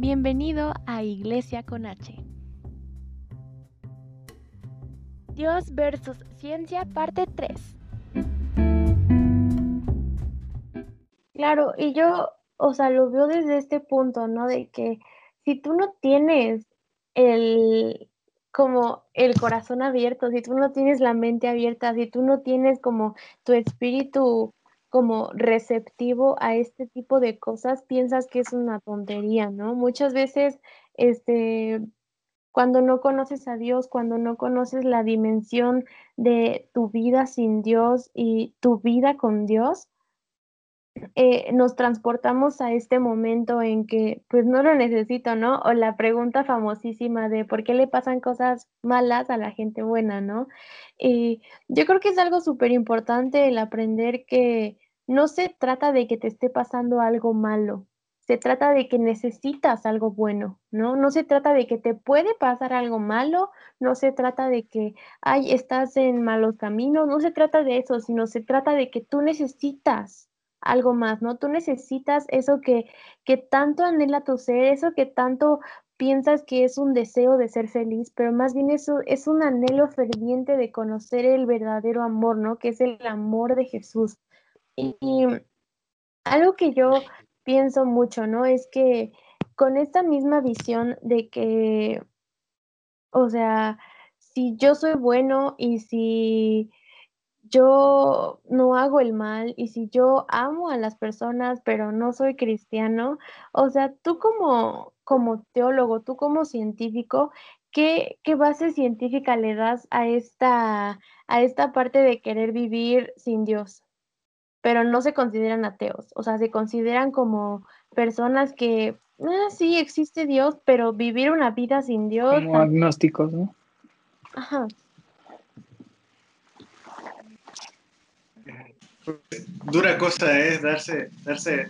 Bienvenido a Iglesia con H. Dios versus Ciencia, parte 3. Claro, y yo, o sea, lo veo desde este punto, ¿no? De que si tú no tienes el, como el corazón abierto, si tú no tienes la mente abierta, si tú no tienes como tu espíritu como receptivo a este tipo de cosas, piensas que es una tontería, ¿no? Muchas veces, este, cuando no conoces a Dios, cuando no conoces la dimensión de tu vida sin Dios y tu vida con Dios, eh, nos transportamos a este momento en que pues no lo necesito, ¿no? O la pregunta famosísima de por qué le pasan cosas malas a la gente buena, ¿no? Y yo creo que es algo súper importante el aprender que no se trata de que te esté pasando algo malo, se trata de que necesitas algo bueno, ¿no? No se trata de que te puede pasar algo malo, no se trata de que, ay, estás en malos caminos, no se trata de eso, sino se trata de que tú necesitas algo más, ¿no? Tú necesitas eso que, que tanto anhela tu ser, eso que tanto piensas que es un deseo de ser feliz, pero más bien eso es un anhelo ferviente de conocer el verdadero amor, ¿no? Que es el amor de Jesús. Y, algo que yo pienso mucho, ¿no? Es que con esta misma visión de que, o sea, si yo soy bueno y si yo no hago el mal y si yo amo a las personas, pero no soy cristiano, o sea, tú como, como teólogo, tú como científico, ¿qué, qué base científica le das a esta, a esta parte de querer vivir sin Dios? Pero no se consideran ateos, o sea, se consideran como personas que, ah, sí, existe Dios, pero vivir una vida sin Dios. Como agnósticos, ¿no? Ajá. dura cosa es darse, darse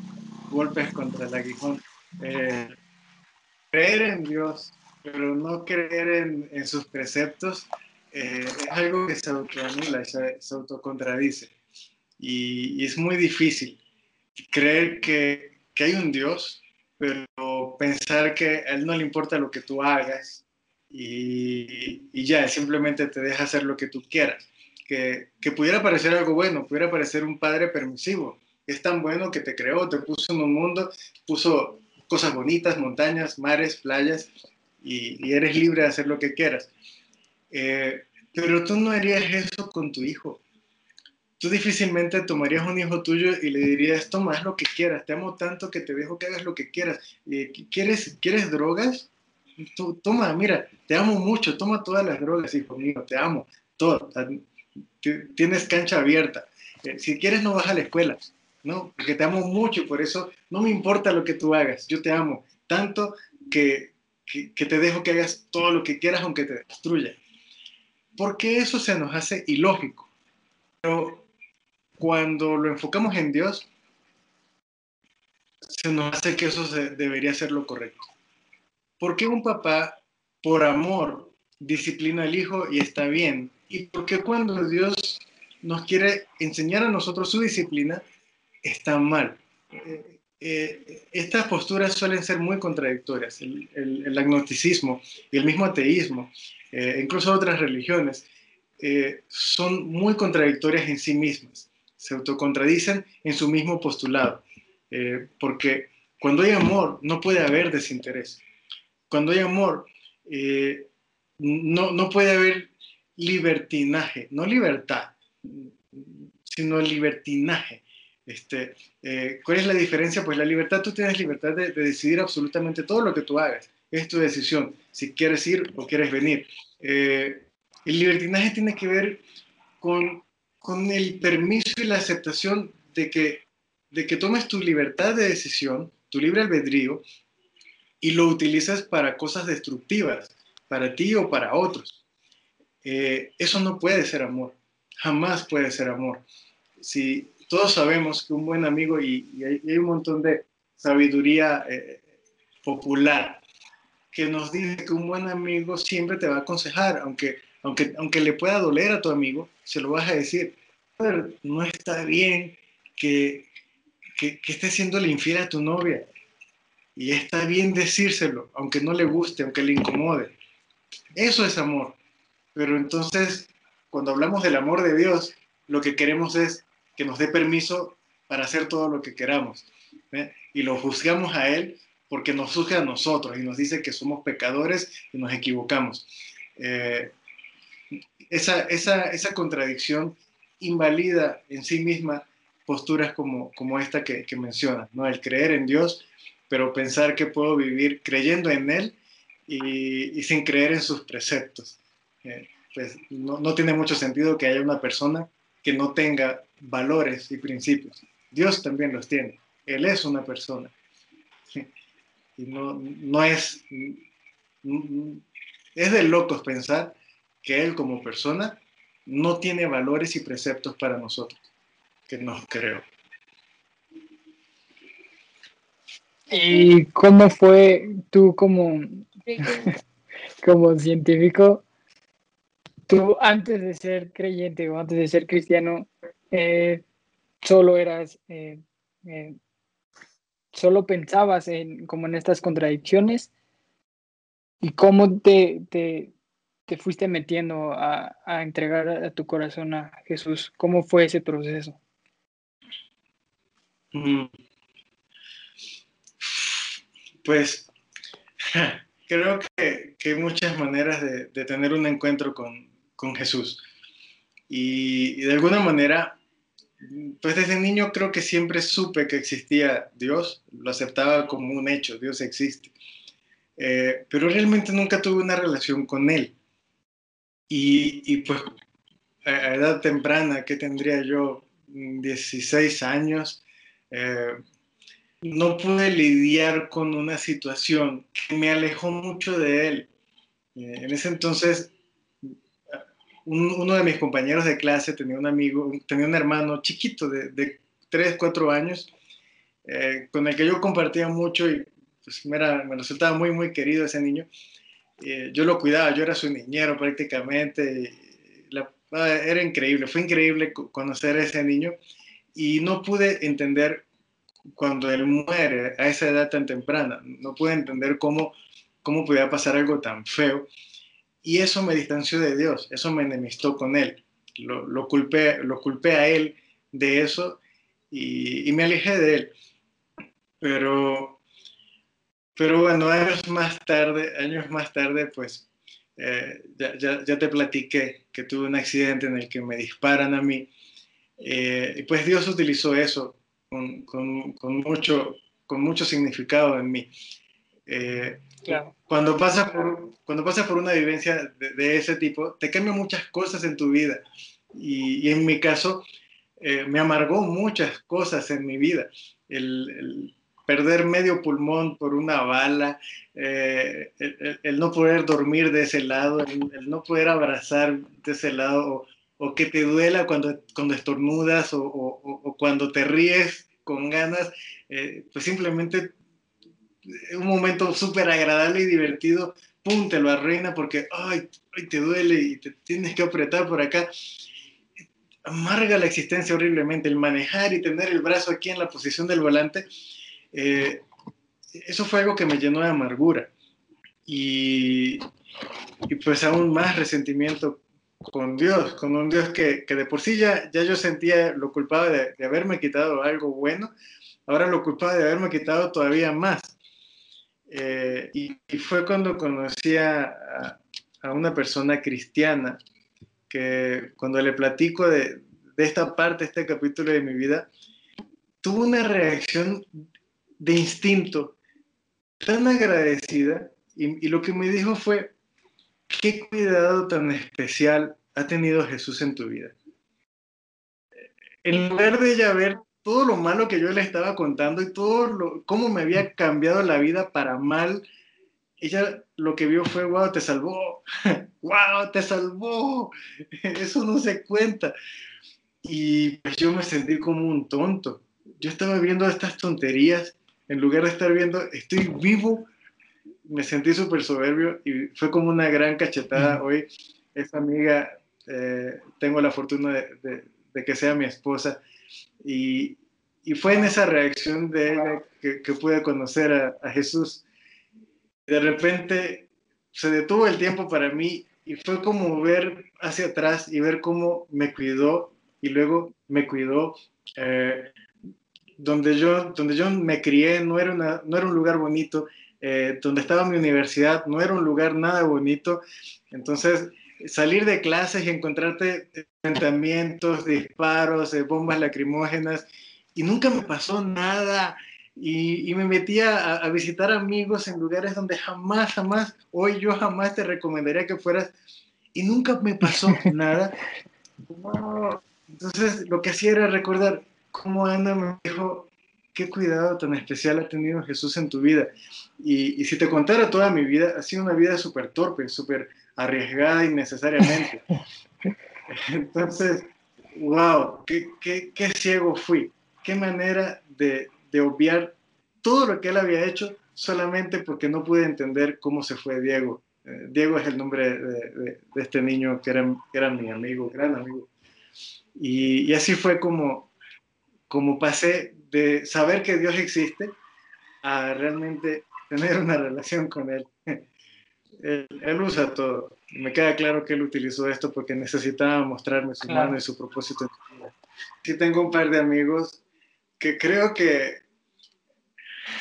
golpes contra el aguijón. Eh, creer en Dios, pero no creer en, en sus preceptos, eh, es algo que se autoanula, se, se autocontradice. Y, y, es muy difícil creer que, que, hay un Dios, pero pensar que a Él no le importa lo que tú hagas y, y ya, simplemente te deja hacer lo que tú quieras que, pudiera parecer algo bueno, pudiera parecer un padre permisivo. Es tan bueno que te creó, te puso en un mundo, puso cosas bonitas, montañas, mares, playas, y, eres libre de hacer lo que quieras. Eh, pero tú no harías eso con tu hijo. Tú difícilmente tomarías un hijo tuyo y le dirías, toma, haz lo que quieras, te amo tanto que te dejo que hagas lo que quieras. ¿Quieres, ¿quieres drogas? toma, mira, te amo mucho, toma todas las drogas, hijo mío, te amo, todo tienes cancha abierta. Eh, si quieres, no vas a la escuela, ¿no? Porque te amo mucho por eso no me importa lo que tú hagas. Yo te amo tanto que, que, que te dejo que hagas todo lo que quieras aunque te destruya. Porque eso se nos hace ilógico. Pero cuando lo enfocamos en Dios, se nos hace que eso se, debería ser lo correcto. porque un papá, por amor, disciplina al hijo y está bien, y porque cuando Dios nos quiere enseñar a nosotros su disciplina, está mal. Eh, eh, estas posturas suelen ser muy contradictorias. El, el, agnosticismo y el mismo ateísmo, eh, incluso otras religiones, son muy contradictorias en sí mismas. Se autocontradicen en su mismo postulado. porque cuando hay amor, no puede haber desinterés. Cuando hay amor, no, no puede haber libertinaje, no libertad, sino libertinaje. Este, eh, ¿Cuál es la diferencia? Pues la libertad, tú tienes libertad de, de, decidir absolutamente todo lo que tú hagas. Es tu decisión, si quieres ir o quieres venir. Eh, el libertinaje tiene que ver con, con el permiso y la aceptación de que, de que tomes tu libertad de decisión, tu libre albedrío, y lo utilizas para cosas destructivas, para ti o para otros. Eh, eso no puede ser amor, jamás puede ser amor. Si todos sabemos que un buen amigo, y, y, hay, un montón de sabiduría eh, popular que nos dice que un buen amigo siempre te va a aconsejar, aunque, aunque, aunque le pueda doler a tu amigo, se lo vas a decir, no está bien que, que, que estés siendo infiel a tu novia. y está bien decírselo, aunque no le guste, aunque le incomode. Eso es amor. Pero entonces, cuando hablamos del amor de Dios, lo que queremos es que nos dé permiso para hacer todo lo que queramos. Y lo juzgamos a Él porque nos juzga a nosotros y nos dice que somos pecadores y nos equivocamos. Eh, esa, esa, esa, contradicción invalida en sí misma posturas como, como esta que, que mencionas, ¿no? el creer en Dios, pero pensar que puedo vivir creyendo en Él y, sin creer en sus preceptos. Eh, pues no, no tiene mucho sentido que haya una persona que no tenga valores y principios. Dios también los tiene. Él es una persona y no, no es, es de locos pensar que Él como persona no tiene valores y preceptos para nosotros, que no creo. ¿Y cómo fue tú como, como científico? Tú antes de ser creyente o antes de ser cristiano, eh, solo eras eh, eh, solo pensabas en como en estas contradicciones y cómo te, te, te fuiste metiendo a, a, entregar a tu corazón a Jesús. ¿Cómo fue ese proceso? Mm. Pues creo que, que, hay muchas maneras de, de tener un encuentro con, con Jesús. Y, de alguna manera pues desde niño creo que siempre supe que existía Dios, lo aceptaba como un hecho, Dios existe. Eh, pero realmente nunca tuve una relación con Él. Y, pues a edad temprana, que tendría yo 16 años, eh, no pude lidiar con una situación que me alejó mucho de Él. Eh, en ese entonces un, uno de mis compañeros de clase tenía un amigo, tenía un hermano chiquito de, de 3, 4 años, eh, con el que yo compartía mucho y pues era, me resultaba muy, muy querido ese niño. Eh, yo lo cuidaba, yo era su niñero prácticamente. La, era increíble, fue increíble conocer a ese niño y no pude entender cuando él muere a esa edad tan temprana, no pude entender cómo, cómo podía pasar algo tan feo. Y eso me distanció de Dios, eso me enemistó con Él. Lo, lo culpé, lo culpé a Él de eso y, y, me alejé de Él. Pero, pero bueno, años más tarde, años más tarde, pues eh, ya, ya, ya, te platiqué que tuve un accidente en el que me disparan a mí. Eh, y pues Dios utilizó eso con, con, con, mucho, con mucho significado en mí. Eh, claro. Cuando pasas por, cuando pasas por una vivencia de, de, ese tipo, te cambian muchas cosas en tu vida. Y, y en mi caso, me amargó muchas cosas en mi vida. El, el perder medio pulmón por una bala, eh, el, no poder dormir de ese lado, el, no poder abrazar de ese lado, o, que te duela cuando, cuando estornudas o, o, cuando te ríes con ganas, eh, pues simplemente un momento súper agradable y divertido, pum, te lo arruina porque, ay, ay, te duele y te tienes que apretar por acá. Amarga la existencia horriblemente, el manejar y tener el brazo aquí en la posición del volante, eh, eso fue algo que me llenó de amargura. Y, y, pues aún más resentimiento con Dios, con un Dios que, que de por sí ya, ya yo sentía lo culpable de, de haberme quitado algo bueno, ahora lo culpaba de haberme quitado todavía más. Eh, y, y, fue cuando conocí a, a, una persona cristiana que cuando le platico de, de esta parte, este capítulo de mi vida, tuvo una reacción de instinto tan agradecida y, y lo que me dijo fue, qué cuidado tan especial ha tenido Jesús en tu vida. En lugar de ella ver todo lo malo que yo le estaba contando y todo lo, cómo me había cambiado la vida para mal, ella lo que vio fue, wow, te salvó, wow, te salvó, eso no se cuenta. Y pues yo me sentí como un tonto. Yo estaba viendo estas tonterías, en lugar de estar viendo, estoy vivo, me sentí súper soberbio y fue como una gran cachetada hoy. Esa amiga, eh, tengo la fortuna de, de, de que sea mi esposa y, y fue en esa reacción de ella que, que pude conocer a, a, Jesús. De repente se detuvo el tiempo para mí y fue como ver hacia atrás y ver cómo me cuidó y luego me cuidó. Eh, donde, yo, donde yo me crié no era, una, no era un lugar bonito, eh, donde estaba mi universidad no era un lugar nada bonito. Entonces, salir de clases y encontrarte enfrentamientos, disparos, eh, bombas lacrimógenas, y nunca me pasó nada. Y, y me metía a, a, visitar amigos en lugares donde jamás, jamás, hoy yo jamás te recomendaría que fueras, y nunca me pasó nada. Entonces, lo que hacía era recordar cómo Ana me dijo, qué cuidado tan especial ha tenido Jesús en tu vida. Y, y si te contara toda mi vida, ha sido una vida súper torpe, súper arriesgada innecesariamente. Entonces, wow, qué, qué, qué, ciego fui. Qué manera de, de, obviar todo lo que él había hecho solamente porque no pude entender cómo se fue Diego. Eh, Diego es el nombre de, de, de este niño que era, que era, mi amigo, gran amigo. Y, y así fue como, como pasé de saber que Dios existe a realmente tener una relación con Él. Él, él, usa todo. Me queda claro que él utilizó esto porque necesitaba mostrarme su claro. mano y su propósito. Sí tengo un par de amigos que creo que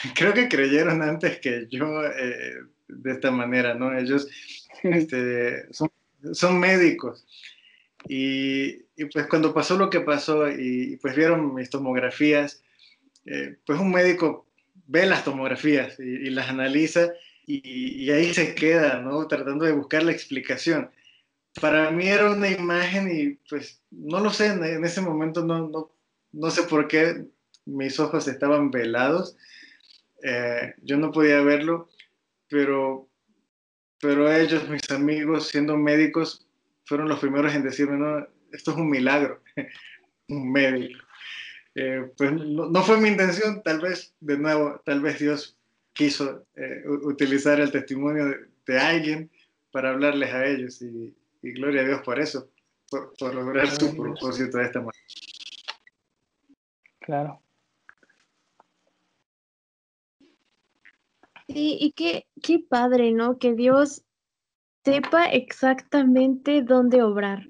creo que creyeron antes que yo eh, de esta manera, ¿no? Ellos este, son, son, médicos y, y, pues cuando pasó lo que pasó y, y pues vieron mis tomografías, eh, pues un médico ve las tomografías y, las analiza y, y, ahí se queda, ¿no? Tratando de buscar la explicación. Para mí era una imagen y pues no lo sé, en ese momento no, no, no sé por qué mis ojos estaban velados, eh, yo no podía verlo, pero, pero ellos, mis amigos, siendo médicos, fueron los primeros en decirme, no, esto es un milagro, un médico. Eh, pues no, no, fue mi intención, tal vez, de nuevo, tal vez Dios quiso eh, utilizar el testimonio de, de, alguien para hablarles a ellos y, y gloria a Dios por eso, por, por lograr su propósito de esta manera. Claro. Sí, y qué, qué padre, ¿no? Que Dios sepa exactamente dónde obrar.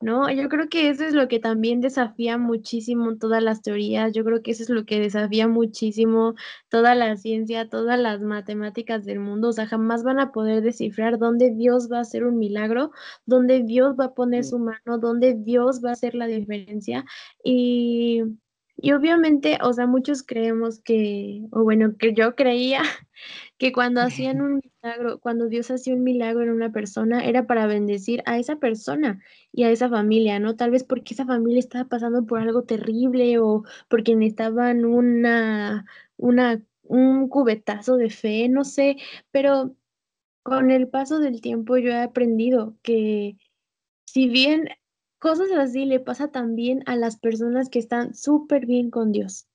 ¿No? Yo creo que eso es lo que también desafía muchísimo todas las teorías, yo creo que eso es lo que desafía muchísimo toda la ciencia, todas las matemáticas del mundo, o sea, jamás van a poder descifrar dónde Dios va a hacer un milagro, dónde Dios va a poner su mano, dónde Dios va a hacer la diferencia y... Y obviamente, o sea, muchos creemos que, o bueno, que yo creía que cuando hacían un milagro, cuando Dios hacía un milagro en una persona, era para bendecir a esa persona y a esa familia, ¿no? Tal vez porque esa familia estaba pasando por algo terrible o porque necesitaban una, una, un cubetazo de fe, no sé, pero con el paso del tiempo yo he aprendido que si bien cosas así le pasa también a las personas que están súper bien con Dios.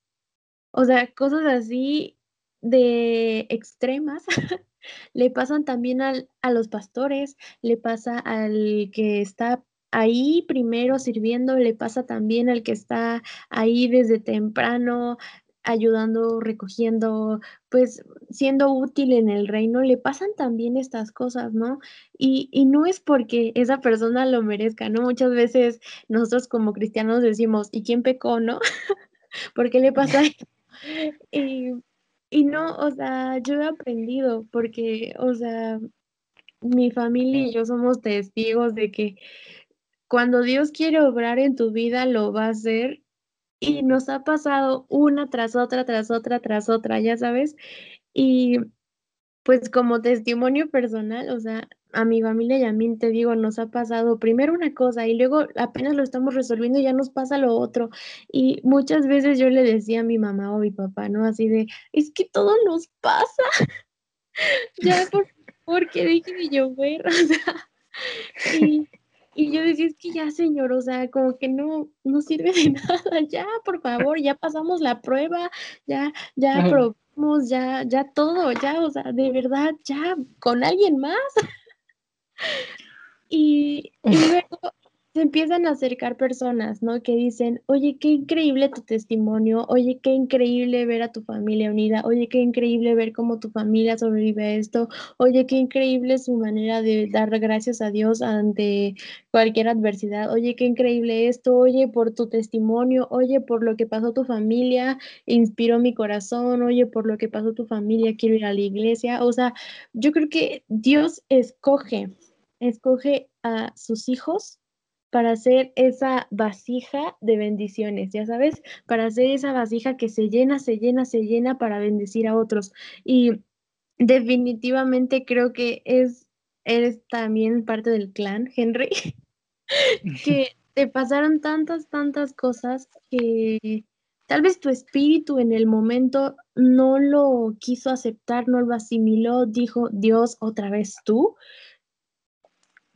O sea, cosas así de extremas le pasan también al, a los pastores, le pasa al que está ahí primero sirviendo, le pasa también al que está ahí desde temprano ayudando, recogiendo, pues siendo útil en el reino, le pasan también estas cosas, ¿no? Y, y, no es porque esa persona lo merezca, ¿no? Muchas veces nosotros como cristianos decimos, ¿y quién pecó, no? ¿Por qué le pasa esto? Y, y no, o sea, yo he aprendido porque, o sea, mi familia y yo somos testigos de que cuando Dios quiere obrar en tu vida, lo va a hacer y nos ha pasado una tras otra, tras otra, tras otra, ya sabes. Y pues como testimonio personal, o sea, a mi familia y a mí te digo, nos ha pasado primero una cosa y luego apenas lo estamos resolviendo y ya nos pasa lo otro. Y muchas veces yo le decía a mi mamá o mi papá, ¿no? Así de, es que todo nos pasa. ya, por favor, que deje de llover, o sea. Y, y yo decía, es que ya, señor, o sea, como que no, no sirve de nada, ya, por favor, ya pasamos la prueba, ya, ya probamos, ya, ya todo, ya, o sea, de verdad, ya, con alguien más. y, y, luego, se empiezan a acercar personas, ¿no? Que dicen, oye, qué increíble tu testimonio, oye, qué increíble ver a tu familia unida, oye, qué increíble ver cómo tu familia sobrevive a esto, oye, qué increíble su manera de dar gracias a Dios ante cualquier adversidad, oye, qué increíble esto, oye, por tu testimonio, oye, por lo que pasó tu familia, inspiró mi corazón, oye, por lo que pasó tu familia, quiero ir a la iglesia. O sea, yo creo que Dios escoge, escoge a sus hijos para hacer esa vasija de bendiciones, ya sabes, para hacer esa vasija que se llena, se llena, se llena para bendecir a otros. Y definitivamente creo que es, eres también parte del clan, Henry, que te pasaron tantas, tantas cosas que tal vez tu espíritu en el momento no lo quiso aceptar, no lo asimiló, dijo, Dios, otra vez tú,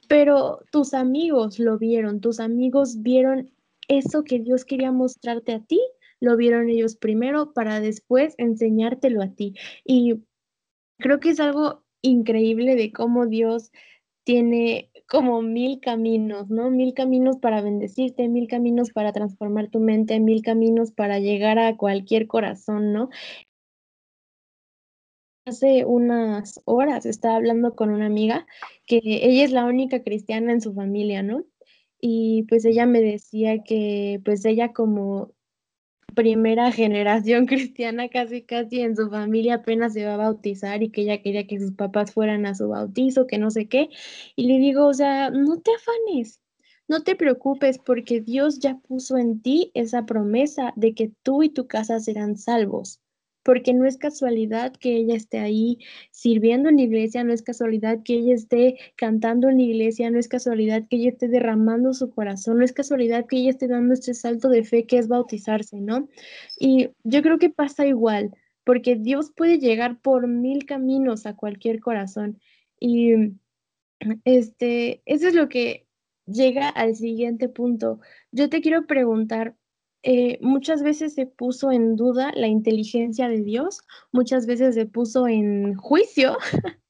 pero tus amigos lo vieron, tus amigos vieron eso que Dios quería mostrarte a ti, lo vieron ellos primero para después enseñártelo a ti. Y creo que es algo increíble de cómo Dios tiene como mil caminos, ¿no? Mil caminos para bendecirte, mil caminos para transformar tu mente, mil caminos para llegar a cualquier corazón, ¿no? Hace unas horas estaba hablando con una amiga que ella es la única cristiana en su familia, ¿no? Y pues ella me decía que pues ella como primera generación cristiana casi casi en su familia apenas se va a bautizar y que ella quería que sus papás fueran a su bautizo, que no sé qué. Y le digo, o sea, no te afanes, no te preocupes porque Dios ya puso en ti esa promesa de que tú y tu casa serán salvos porque no es casualidad que ella esté ahí sirviendo en la iglesia, no es casualidad que ella esté cantando en la iglesia, no es casualidad que ella esté derramando su corazón, no es casualidad que ella esté dando este salto de fe que es bautizarse, ¿no? Y yo creo que pasa igual, porque Dios puede llegar por mil caminos a cualquier corazón. Y este, eso es lo que llega al siguiente punto. Yo te quiero preguntar, eh, muchas veces se puso en duda la inteligencia de Dios, muchas veces se puso en juicio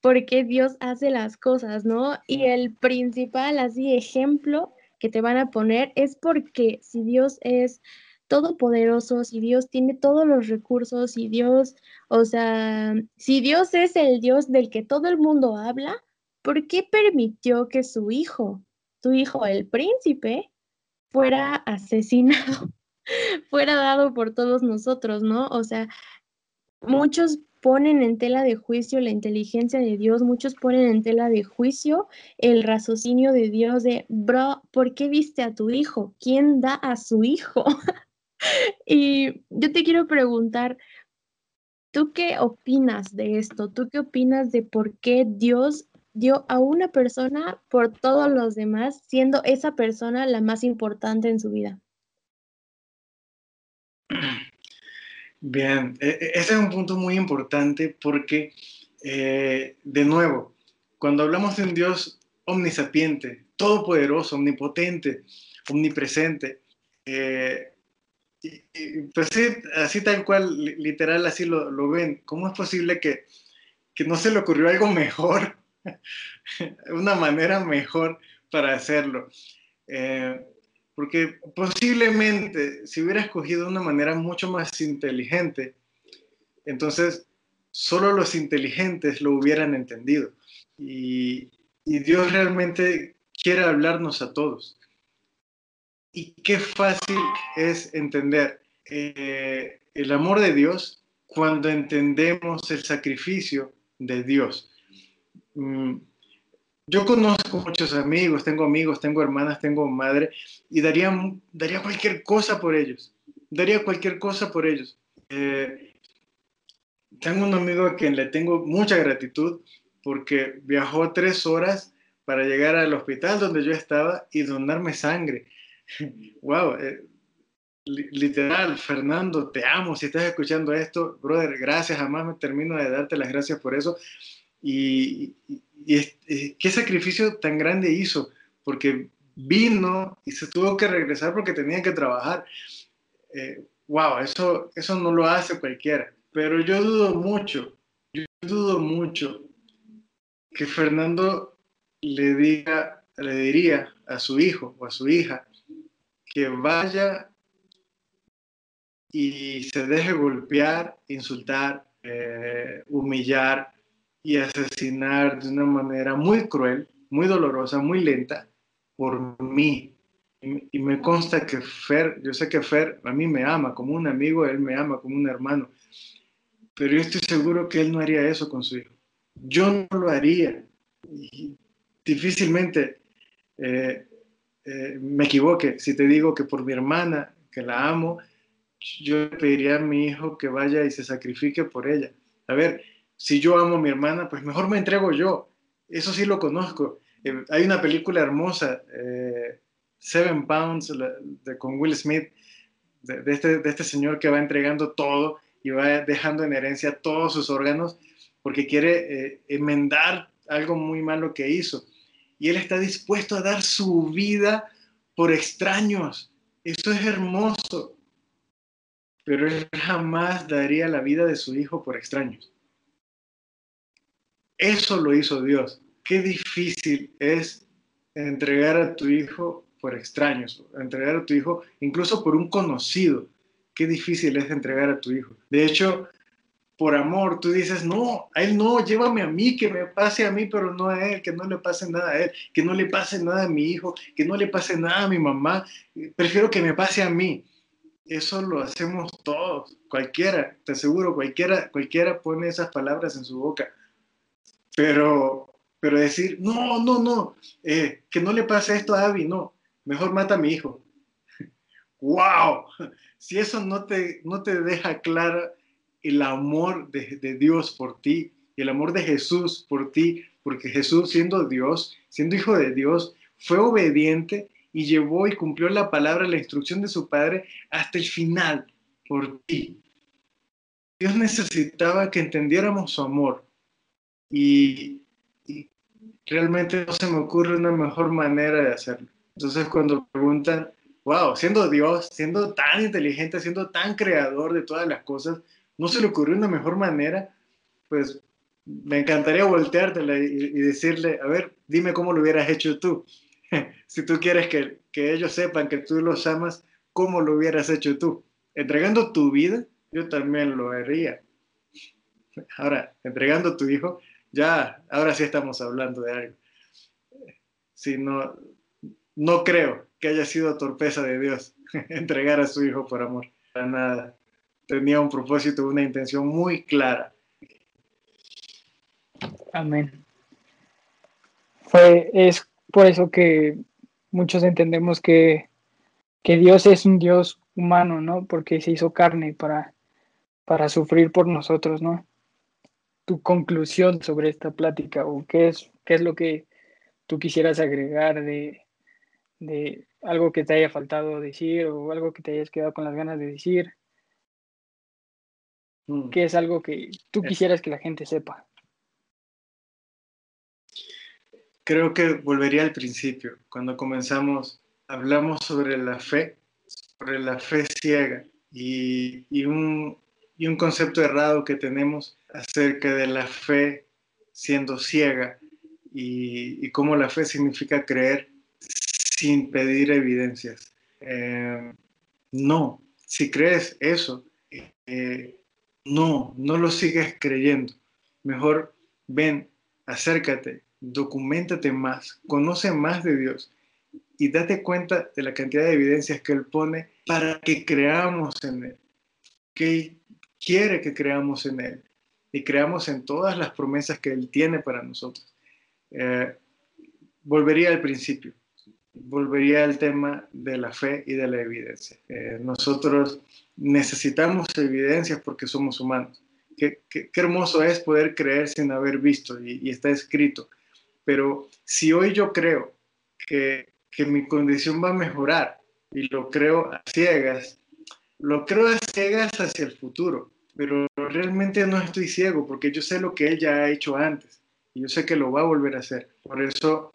por qué Dios hace las cosas, ¿no? Y el principal, así, ejemplo que te van a poner es porque si Dios es todopoderoso, si Dios tiene todos los recursos, si Dios, o sea, si Dios es el Dios del que todo el mundo habla, ¿por qué permitió que su hijo, tu hijo, el príncipe, fuera asesinado, fuera dado por todos nosotros, ¿no? O sea, muchos ponen en tela de juicio la inteligencia de Dios, muchos ponen en tela de juicio el raciocinio de Dios de, bro, ¿por qué viste a tu hijo? ¿Quién da a su hijo? y yo te quiero preguntar, ¿tú qué opinas de esto? ¿Tú qué opinas de por qué Dios dio a una persona por todos los demás, siendo esa persona la más importante en su vida. Bien, e, e, ese es un punto muy importante porque, eh, de nuevo, cuando hablamos de un Dios omnisapiente, todopoderoso, omnipotente, omnipresente, eh, pues sí, así tal cual, literal, así lo, ven, ¿cómo es posible que, que no se le ocurrió algo mejor una manera mejor para hacerlo. Eh, porque posiblemente si hubiera escogido una manera mucho más inteligente, entonces solo los inteligentes lo hubieran entendido. Y, Dios realmente quiere hablarnos a todos. Y qué fácil es entender eh, el amor de Dios cuando entendemos el sacrificio de Dios. Mm, yo conozco muchos amigos, tengo amigos, tengo hermanas, tengo madre, y daría, daría cualquier cosa por ellos. Daría cualquier cosa por ellos. Eh, tengo un amigo a quien le tengo mucha gratitud porque viajó tres horas para llegar al hospital donde yo estaba y donarme sangre. wow, eh, literal, Fernando, te amo. Si estás escuchando esto, brother, gracias. Jamás me termino de darte las gracias por eso. Y, qué sacrificio tan grande hizo, porque vino y se tuvo que regresar porque tenía que trabajar. wow, eh, eso, eso no lo hace cualquiera. Pero yo dudo mucho, yo dudo mucho que Fernando le diga le diría a su hijo o a su hija que vaya y se deje golpear, insultar, eh, humillar y asesinar de una manera muy cruel, muy dolorosa, muy lenta por mí. Y, me consta que Fer, yo sé que Fer a mí me ama como un amigo, él me ama como un hermano, pero yo estoy seguro que él no haría eso con su hijo. Yo no lo haría. difícilmente eh, eh, me equivoque si te digo que por mi hermana, que la amo, yo pediría a mi hijo que vaya y se sacrifique por ella. A ver, si yo amo a mi hermana, pues mejor me entrego yo. Eso sí lo conozco. Eh, hay una película hermosa, Seven Pounds, de, con Will Smith, de, este, de este señor que va entregando todo y va dejando en herencia todos sus órganos porque quiere enmendar algo muy malo que hizo y Él está dispuesto a dar su vida por extraños. Eso es hermoso. Pero Él jamás daría la vida de su hijo por extraños. Eso lo hizo Dios. Qué difícil es entregar a tu hijo por extraños, entregar a tu hijo incluso por un conocido. Qué difícil es entregar a tu hijo. De hecho, por amor, tú dices, no, a él no, llévame a mí, que me pase a mí, pero no a él, que no le pase nada a él, que no le pase nada a mi hijo, que no le pase nada a mi mamá, prefiero que me pase a mí. Eso lo hacemos todos, cualquiera, te aseguro, cualquiera, cualquiera pone esas palabras en su boca. Pero, pero decir, no, no, no, eh, que no le pase esto a Abby, no, mejor mata a mi hijo. ¡Wow! Si eso no te, no te deja clara el amor de, Dios por ti, el amor de Jesús por ti, porque Jesús siendo Dios, siendo hijo de Dios, fue obediente y llevó y cumplió la palabra, la instrucción de su Padre hasta el final por ti. Dios necesitaba que entendiéramos su amor y, y, realmente no se me ocurre una mejor manera de hacerlo. Entonces cuando preguntan, wow, siendo Dios, siendo tan inteligente, siendo tan creador de todas las cosas, no se le ocurrió una mejor manera, pues me encantaría volteártela y, y, decirle, a ver, dime cómo lo hubieras hecho tú. si tú quieres que, que, ellos sepan que tú los amas, ¿cómo lo hubieras hecho tú? Entregando tu vida, yo también lo haría. Ahora, entregando tu hijo, ya, ahora sí estamos hablando de algo. Si no, no creo que haya sido torpeza de Dios entregar a su hijo por amor. Para nada tenía un propósito, una intención muy clara. Amén. Fue, es por eso que muchos entendemos que, que Dios es un Dios humano, ¿no? Porque se hizo carne para, para sufrir por nosotros, ¿no? Tu conclusión sobre esta plática o qué es, qué es lo que tú quisieras agregar de, de algo que te haya faltado decir o algo que te hayas quedado con las ganas de decir. Mm. ¿Qué es algo que tú quisieras que la gente sepa? Creo que volvería al principio, cuando comenzamos, hablamos sobre la fe, sobre la fe ciega y, y, un, y un concepto errado que tenemos acerca de la fe siendo ciega y, y cómo la fe significa creer sin pedir evidencias. Eh, no, si crees eso, eh, no, no lo sigues creyendo. Mejor ven, acércate, documentate más, conoce más de Dios y date cuenta de la cantidad de evidencias que Él pone para que creamos en Él, que quiere que creamos en Él y creamos en todas las promesas que Él tiene para nosotros. Eh, volvería al principio, volvería al tema de la fe y de la evidencia. Eh, nosotros necesitamos evidencias porque somos humanos. Qué, hermoso es poder creer sin haber visto y, está escrito. Pero si hoy yo creo que, que mi condición va a mejorar y lo creo a ciegas, lo creo a ciegas hacia el futuro, pero realmente no estoy ciego porque yo sé lo que él ya ha hecho antes y yo sé que lo va a volver a hacer. Por eso,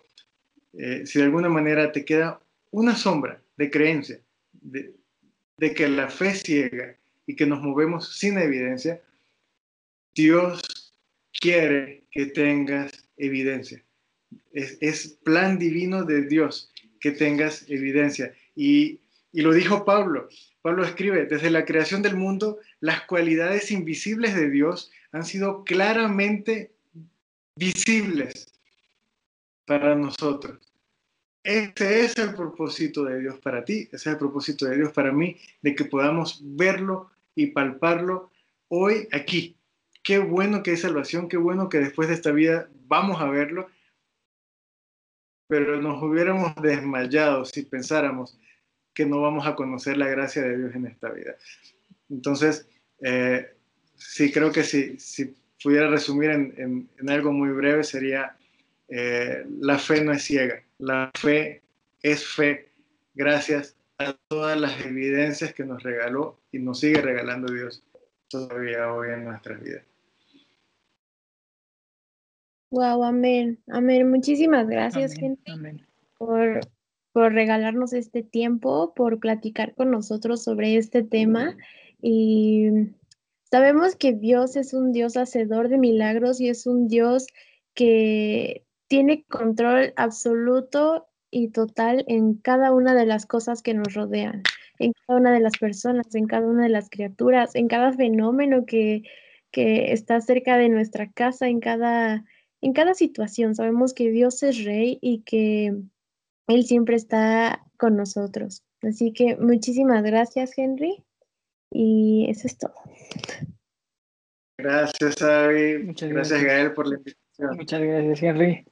eh, si de alguna manera te queda una sombra de creencia, de, que la fe ciega y que nos movemos sin evidencia, Dios quiere que tengas evidencia. Es, plan divino de Dios que tengas evidencia. Y, y lo dijo Pablo. Pablo escribe, desde la creación del mundo, las cualidades invisibles de Dios han sido claramente visibles para nosotros. Este es el propósito de Dios para ti, ese es el propósito de Dios para mí, de que podamos verlo y palparlo hoy aquí. Qué bueno que hay salvación, qué bueno que después de esta vida vamos a verlo, pero nos hubiéramos desmayado si pensáramos que no vamos a conocer la gracia de Dios en esta vida. Entonces, eh, sí, creo que si, si pudiera resumir en, algo muy breve sería, eh, la fe no es ciega, la fe es fe gracias a todas las evidencias que nos regaló y nos sigue regalando Dios todavía hoy en nuestras vidas. Wow, amén, amén. Muchísimas gracias, gente, Por, por regalarnos este tiempo, por platicar con nosotros sobre este tema. Y sabemos que Dios es un Dios hacedor de milagros y es un Dios que tiene control absoluto y total en cada una de las cosas que nos rodean, en cada una de las personas, en cada una de las criaturas, en cada fenómeno que, que está cerca de nuestra casa, en cada, en cada situación. Sabemos que Dios es rey y que Él siempre está con nosotros. Así que muchísimas gracias, Henry. Y eso es todo. Gracias, Avi. Muchas gracias, Gael, por la invitación. Muchas gracias, Henry.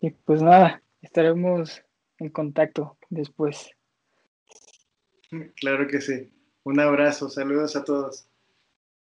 Y pues nada, estaremos en contacto después. Claro que sí. Un abrazo, saludos a todos.